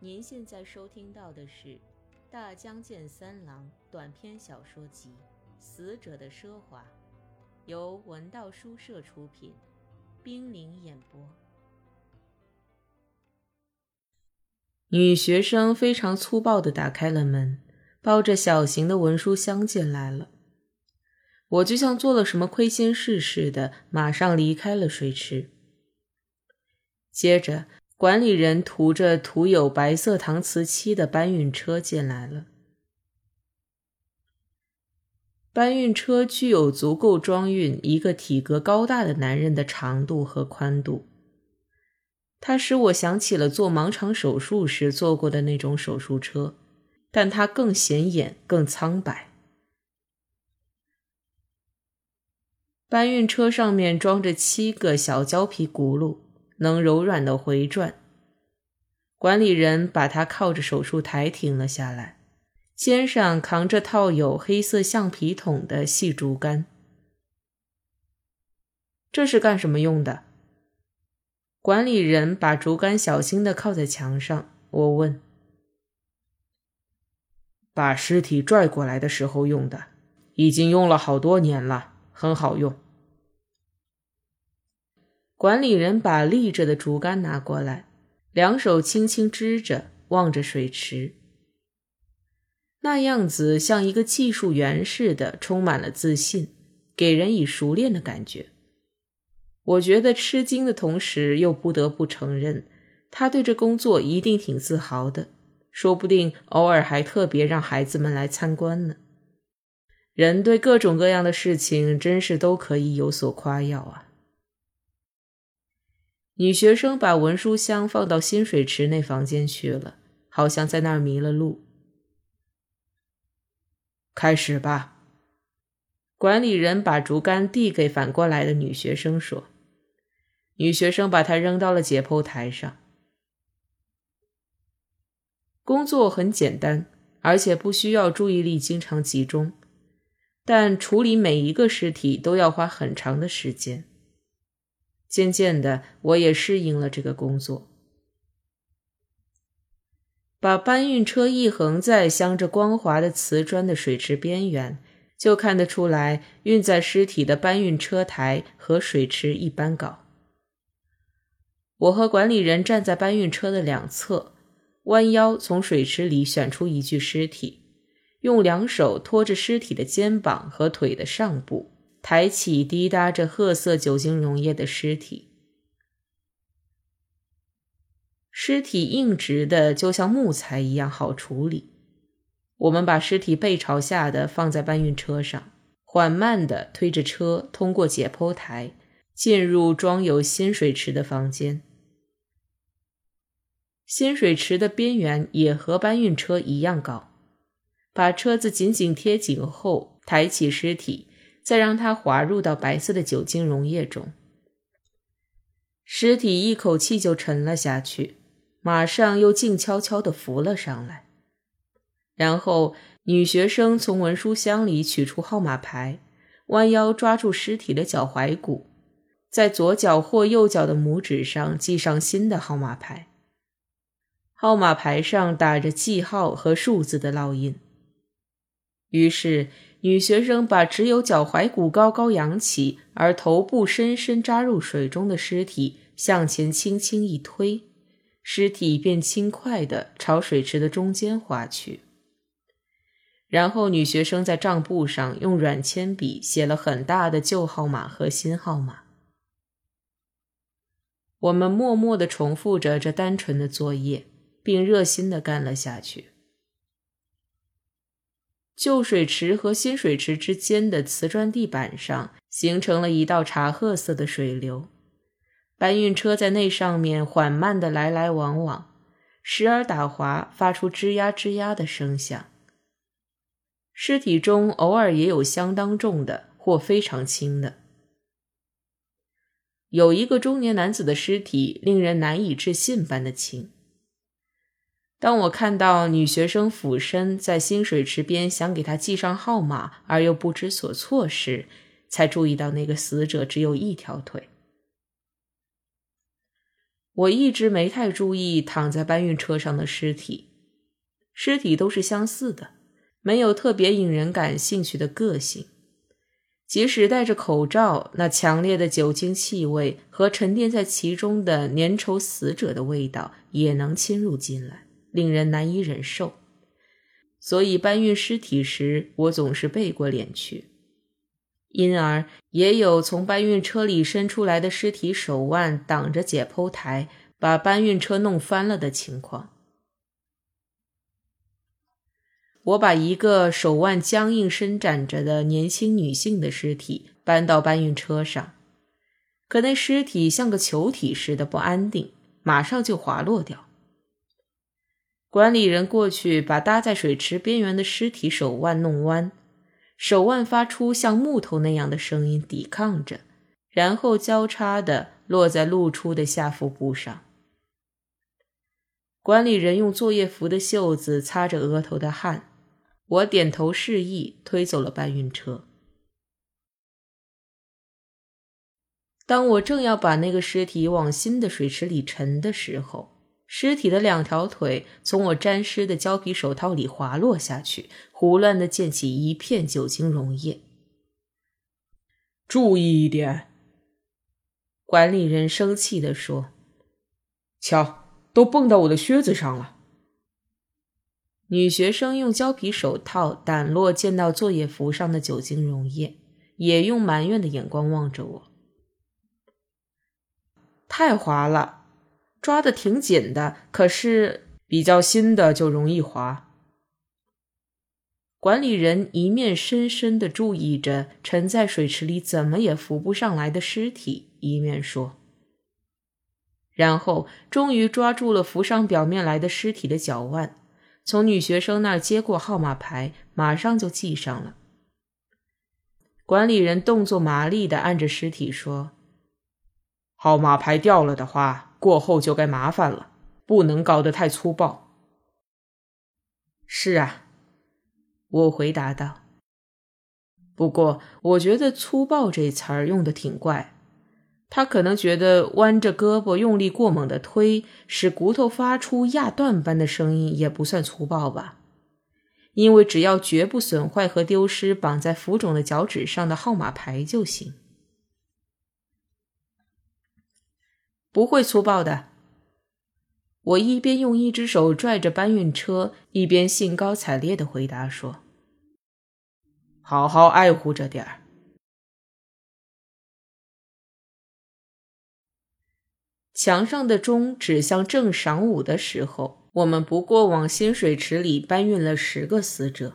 您现在收听到的是《大江健三郎短篇小说集·死者的奢华》，由文道书社出品，冰凌演播。女学生非常粗暴地打开了门，抱着小型的文书箱进来了。我就像做了什么亏心事似的，马上离开了水池。接着。管理人涂着涂有白色搪瓷漆的搬运车进来了。搬运车具有足够装运一个体格高大的男人的长度和宽度。它使我想起了做盲肠手术时坐过的那种手术车，但它更显眼、更苍白。搬运车上面装着七个小胶皮轱辘。能柔软的回转。管理人把他靠着手术台停了下来，肩上扛着套有黑色橡皮筒的细竹竿。这是干什么用的？管理人把竹竿小心的靠在墙上。我问：“把尸体拽过来的时候用的，已经用了好多年了，很好用。”管理人把立着的竹竿拿过来，两手轻轻支着，望着水池，那样子像一个技术员似的，充满了自信，给人以熟练的感觉。我觉得吃惊的同时，又不得不承认，他对这工作一定挺自豪的，说不定偶尔还特别让孩子们来参观呢。人对各种各样的事情，真是都可以有所夸耀啊。女学生把文书箱放到新水池那房间去了，好像在那儿迷了路。开始吧。管理人把竹竿递给反过来的女学生说：“女学生把它扔到了解剖台上。工作很简单，而且不需要注意力经常集中，但处理每一个尸体都要花很长的时间。”渐渐的，我也适应了这个工作。把搬运车一横在镶着光滑的瓷砖的水池边缘，就看得出来，运载尸体的搬运车台和水池一般高。我和管理人站在搬运车的两侧，弯腰从水池里选出一具尸体，用两手托着尸体的肩膀和腿的上部。抬起滴答着褐色酒精溶液的尸体，尸体硬直的，就像木材一样好处理。我们把尸体背朝下的放在搬运车上，缓慢地推着车通过解剖台，进入装有新水池的房间。新水池的边缘也和搬运车一样高，把车子紧紧贴紧后，抬起尸体。再让它滑入到白色的酒精溶液中，尸体一口气就沉了下去，马上又静悄悄地浮了上来。然后，女学生从文书箱里取出号码牌，弯腰抓住尸体的脚踝骨，在左脚或右脚的拇指上系上新的号码牌。号码牌上打着记号和数字的烙印。于是。女学生把只有脚踝骨高高扬起，而头部深深扎入水中的尸体向前轻轻一推，尸体便轻快地朝水池的中间滑去。然后，女学生在账簿上用软铅笔写了很大的旧号码和新号码。我们默默地重复着这单纯的作业，并热心地干了下去。旧水池和新水池之间的瓷砖地板上形成了一道茶褐色的水流，搬运车在那上面缓慢地来来往往，时而打滑，发出吱呀吱呀的声响。尸体中偶尔也有相当重的或非常轻的，有一个中年男子的尸体令人难以置信般的轻。当我看到女学生俯身在新水池边，想给她记上号码，而又不知所措时，才注意到那个死者只有一条腿。我一直没太注意躺在搬运车上的尸体，尸体都是相似的，没有特别引人感兴趣的个性。即使戴着口罩，那强烈的酒精气味和沉淀在其中的粘稠死者的味道也能侵入进来，令人难以忍受。所以搬运尸体时，我总是背过脸去，因而也有从搬运车里伸出来的尸体手腕挡着解剖台，把搬运车弄翻了的情况。我把一个手腕僵硬伸展着的年轻女性的尸体搬到搬运车上，可那尸体像个球体似的不安定，马上就滑落掉。管理人过去把搭在水池边缘的尸体手腕弄弯，手腕发出像木头那样的声音抵抗着，然后交叉的落在露出的下腹部上。管理人用作业服的袖子擦着额头的汗，我点头示意，推走了搬运车。当我正要把那个尸体往新的水池里沉的时候。尸体的两条腿从我沾湿的胶皮手套里滑落下去，胡乱的溅起一片酒精溶液。注意一点，管理人生气地说：“瞧，都蹦到我的靴子上了。”女学生用胶皮手套掸落溅到作业服上的酒精溶液，也用埋怨的眼光望着我。太滑了。抓的挺紧的，可是比较新的就容易滑。管理人一面深深的注意着沉在水池里怎么也浮不上来的尸体，一面说，然后终于抓住了浮上表面来的尸体的脚腕，从女学生那儿接过号码牌，马上就系上了。管理人动作麻利的按着尸体说：“号码牌掉了的话。”过后就该麻烦了，不能搞得太粗暴。是啊，我回答道。不过我觉得“粗暴”这词儿用的挺怪。他可能觉得弯着胳膊用力过猛的推，使骨头发出压断般的声音，也不算粗暴吧？因为只要绝不损坏和丢失绑在浮肿的脚趾上的号码牌就行。不会粗暴的。我一边用一只手拽着搬运车，一边兴高采烈的回答说：“好好爱护着点儿。”墙上的钟指向正晌午的时候，我们不过往新水池里搬运了十个死者。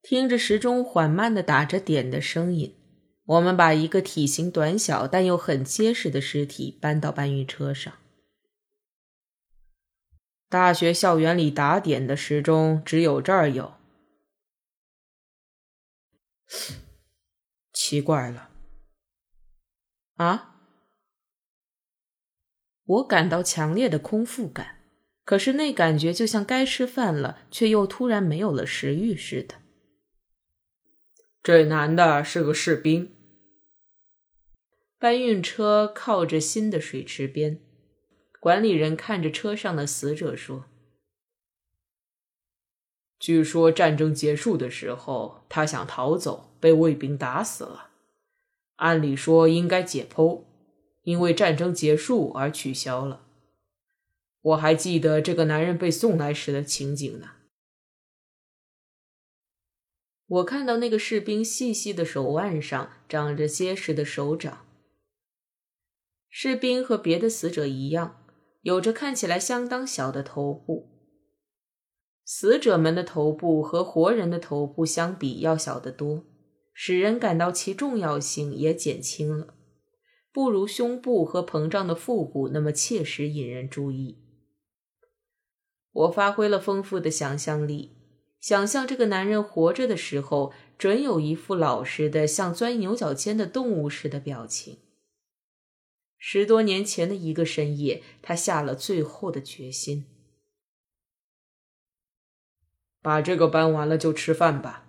听着时钟缓慢的打着点的声音。我们把一个体型短小但又很结实的尸体搬到搬运车上。大学校园里打点的时钟只有这儿有。奇怪了。啊！我感到强烈的空腹感，可是那感觉就像该吃饭了，却又突然没有了食欲似的。这男的是个士兵。搬运车靠着新的水池边，管理人看着车上的死者说：“据说战争结束的时候，他想逃走，被卫兵打死了。按理说应该解剖，因为战争结束而取消了。我还记得这个男人被送来时的情景呢。”我看到那个士兵细细的手腕上长着结实的手掌。士兵和别的死者一样，有着看起来相当小的头部。死者们的头部和活人的头部相比要小得多，使人感到其重要性也减轻了，不如胸部和膨胀的腹部那么切实引人注意。我发挥了丰富的想象力，想象这个男人活着的时候，准有一副老实的像钻牛角尖的动物似的表情。十多年前的一个深夜，他下了最后的决心。把这个搬完了就吃饭吧，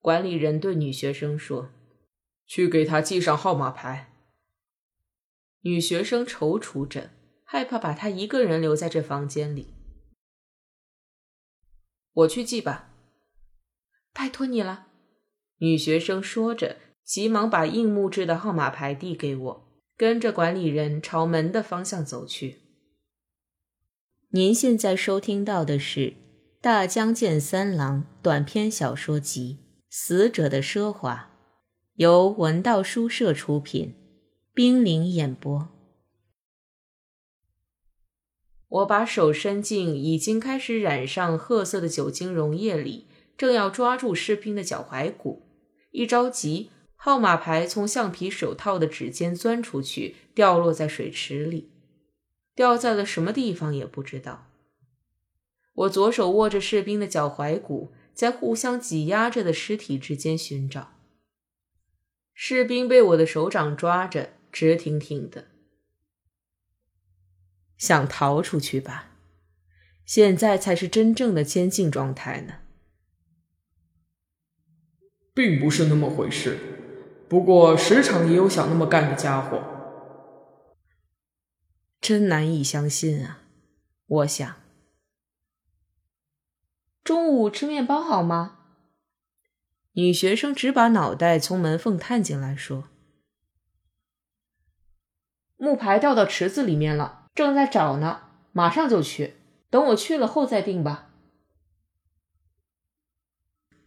管理人对女学生说：“去给他系上号码牌。”女学生踌躇着，害怕把他一个人留在这房间里。我去记吧。拜托你了。女学生说着，急忙把硬木质的号码牌递给我，跟着管理人朝门的方向走去。您现在收听到的是《大江健三郎》短篇小说集《死者的奢华》，由文道书社出品。冰凌演播。我把手伸进已经开始染上褐色的酒精溶液里，正要抓住士兵的脚踝骨。一着急，号码牌从橡皮手套的指尖钻出去，掉落在水池里，掉在了什么地方也不知道。我左手握着士兵的脚踝骨，在互相挤压着的尸体之间寻找。士兵被我的手掌抓着。直挺挺的，想逃出去吧？现在才是真正的监禁状态呢。并不是那么回事，不过时常也有想那么干的家伙。真难以相信啊！我想，中午吃面包好吗？女学生只把脑袋从门缝探进来说。木牌掉到池子里面了，正在找呢，马上就去。等我去了后再定吧。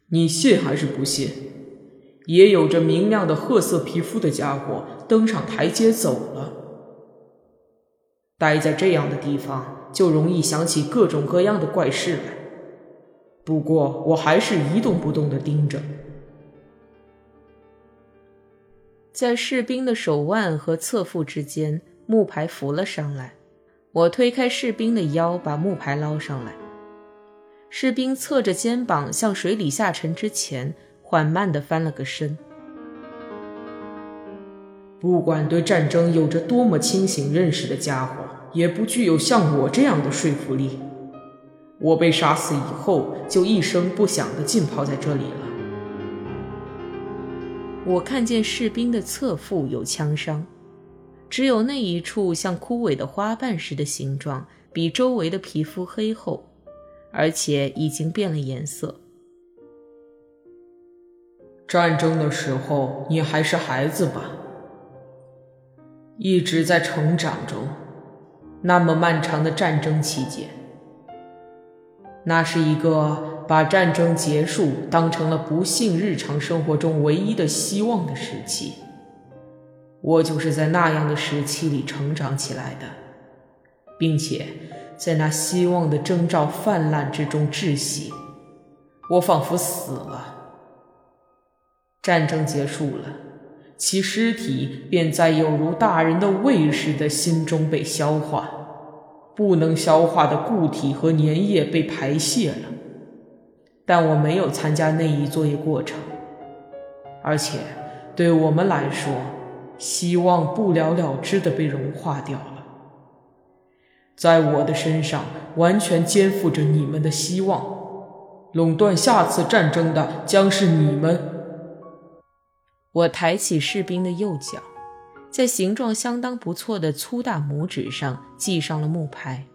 你信还是不信？也有着明亮的褐色皮肤的家伙登上台阶走了。待在这样的地方，就容易想起各种各样的怪事来。不过我还是一动不动的盯着。在士兵的手腕和侧腹之间，木牌浮了上来。我推开士兵的腰，把木牌捞上来。士兵侧着肩膀向水里下沉之前，缓慢地翻了个身。不管对战争有着多么清醒认识的家伙，也不具有像我这样的说服力。我被杀死以后，就一声不响地浸泡在这里了。我看见士兵的侧腹有枪伤，只有那一处像枯萎的花瓣似的形状，比周围的皮肤黑厚，而且已经变了颜色。战争的时候，你还是孩子吧，一直在成长中。那么漫长的战争期间，那是一个。把战争结束当成了不幸日常生活中唯一的希望的时期，我就是在那样的时期里成长起来的，并且在那希望的征兆泛滥之中窒息。我仿佛死了。战争结束了，其尸体便在有如大人的胃似的心中被消化，不能消化的固体和粘液被排泄了。但我没有参加那一作业过程，而且对我们来说，希望不了了之的被融化掉了。在我的身上完全肩负着你们的希望，垄断下次战争的将是你们。我抬起士兵的右脚，在形状相当不错的粗大拇指上系上了木牌。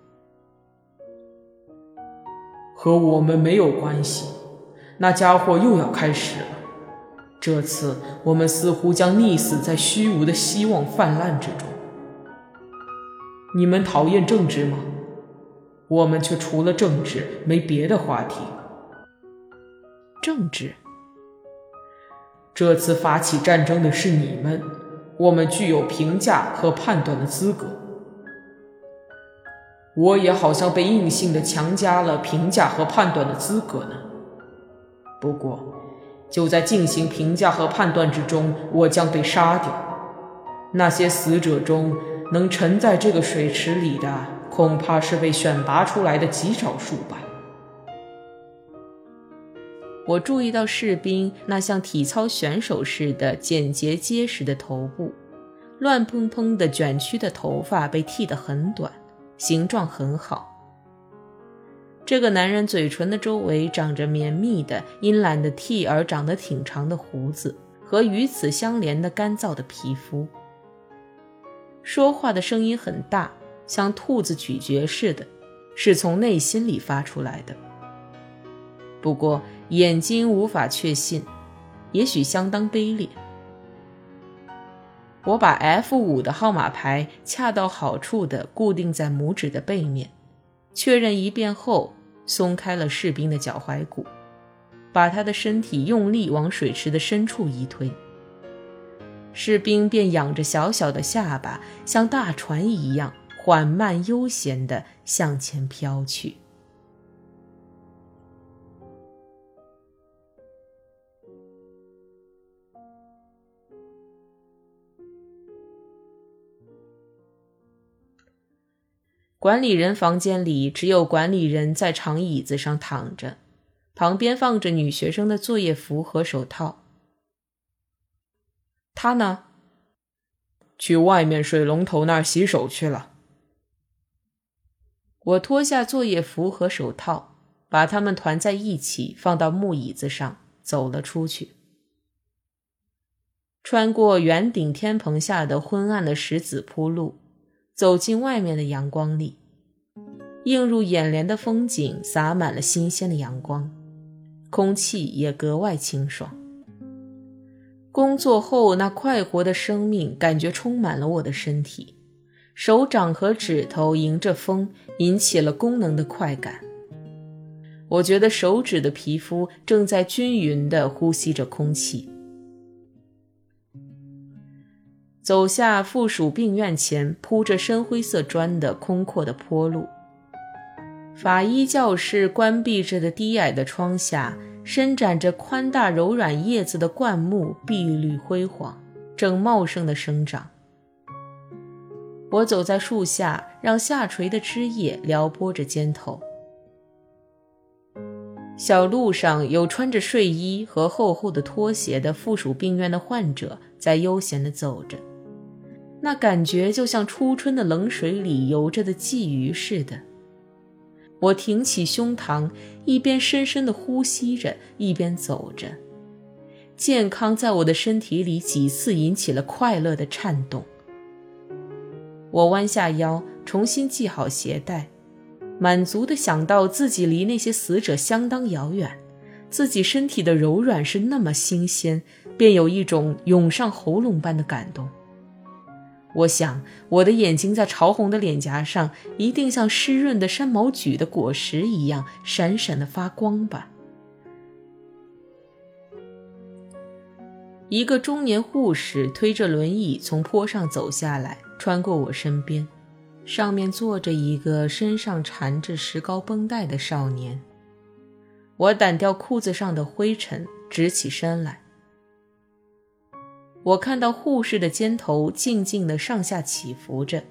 和我们没有关系，那家伙又要开始了。这次我们似乎将溺死在虚无的希望泛滥之中。你们讨厌政治吗？我们却除了政治没别的话题。政治。这次发起战争的是你们，我们具有评价和判断的资格。我也好像被硬性的强加了评价和判断的资格呢。不过，就在进行评价和判断之中，我将被杀掉。那些死者中，能沉在这个水池里的，恐怕是被选拔出来的极少数吧。我注意到士兵那像体操选手似的简洁结实的头部，乱蓬蓬的卷曲的头发被剃得很短。形状很好。这个男人嘴唇的周围长着绵密的、因懒得剃而长得挺长的胡子和与此相连的干燥的皮肤。说话的声音很大，像兔子咀嚼似的，是从内心里发出来的。不过眼睛无法确信，也许相当卑劣。我把 F 五的号码牌恰到好处地固定在拇指的背面，确认一遍后，松开了士兵的脚踝骨，把他的身体用力往水池的深处一推。士兵便仰着小小的下巴，像大船一样缓慢悠闲地向前飘去。管理人房间里只有管理人在长椅子上躺着，旁边放着女学生的作业服和手套。他呢？去外面水龙头那儿洗手去了。我脱下作业服和手套，把它们团在一起，放到木椅子上，走了出去。穿过圆顶天棚下的昏暗的石子铺路，走进外面的阳光里，映入眼帘的风景洒满了新鲜的阳光，空气也格外清爽。工作后，那快活的生命感觉充满了我的身体，手掌和指头迎着风，引起了功能的快感。我觉得手指的皮肤正在均匀地呼吸着空气。走下附属病院前铺着深灰色砖的空阔的坡路，法医教室关闭着的低矮的窗下。伸展着宽大柔软叶子的灌木碧绿辉煌，正茂盛地生长。我走在树下，让下垂的枝叶撩拨着肩头。小路上有穿着睡衣和厚厚的拖鞋的附属病院的患者在悠闲地走着，那感觉就像初春的冷水里游着的鲫鱼似的。我挺起胸膛，一边深深地呼吸着，一边走着。健康在我的身体里几次引起了快乐的颤动。我弯下腰，重新系好鞋带，满足地想到自己离那些死者相当遥远，自己身体的柔软是那么新鲜，便有一种涌上喉咙般的感动。我想，我的眼睛在潮红的脸颊上，一定像湿润的山毛榉的果实一样闪闪的发光吧。一个中年护士推着轮椅从坡上走下来，穿过我身边，上面坐着一个身上缠着石膏绷带的少年。我掸掉裤子上的灰尘，直起身来。我看到护士的肩头静静地上下起伏着，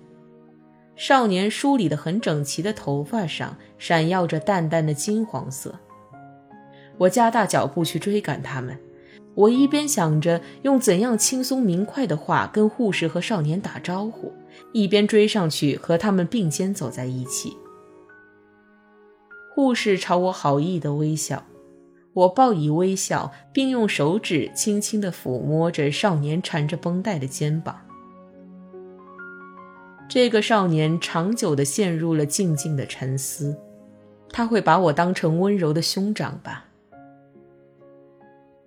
少年梳理的很整齐的头发上闪耀着淡淡的金黄色。我加大脚步去追赶他们，我一边想着用怎样轻松明快的话跟护士和少年打招呼，一边追上去和他们并肩走在一起。护士朝我好意的微笑。我报以微笑，并用手指轻轻地抚摸着少年缠着绷带的肩膀。这个少年长久地陷入了静静的沉思，他会把我当成温柔的兄长吧？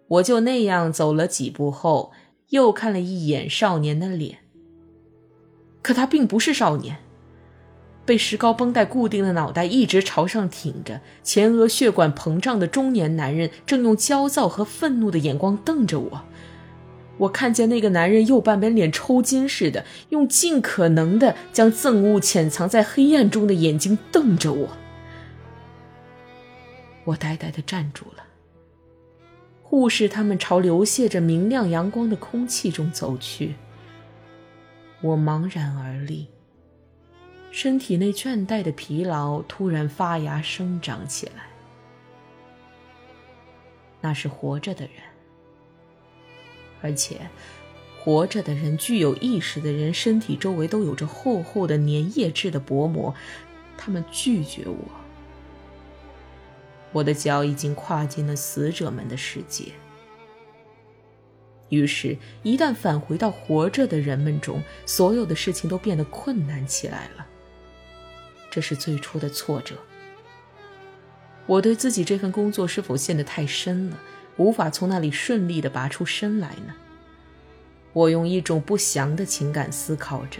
我就那样走了几步后，又看了一眼少年的脸，可他并不是少年。被石膏绷带固定的脑袋一直朝上挺着，前额血管膨胀的中年男人正用焦躁和愤怒的眼光瞪着我。我看见那个男人右半边脸抽筋似的，用尽可能的将憎恶潜藏在黑暗中的眼睛瞪着我。我呆呆的站住了。护士他们朝流泻着明亮阳光的空气中走去。我茫然而立。身体内倦怠的疲劳突然发芽生长起来。那是活着的人，而且活着的人、具有意识的人，身体周围都有着厚厚的粘液质的薄膜。他们拒绝我。我的脚已经跨进了死者们的世界。于是，一旦返回到活着的人们中，所有的事情都变得困难起来了。这是最初的挫折。我对自己这份工作是否陷得太深了，无法从那里顺利地拔出身来呢？我用一种不祥的情感思考着。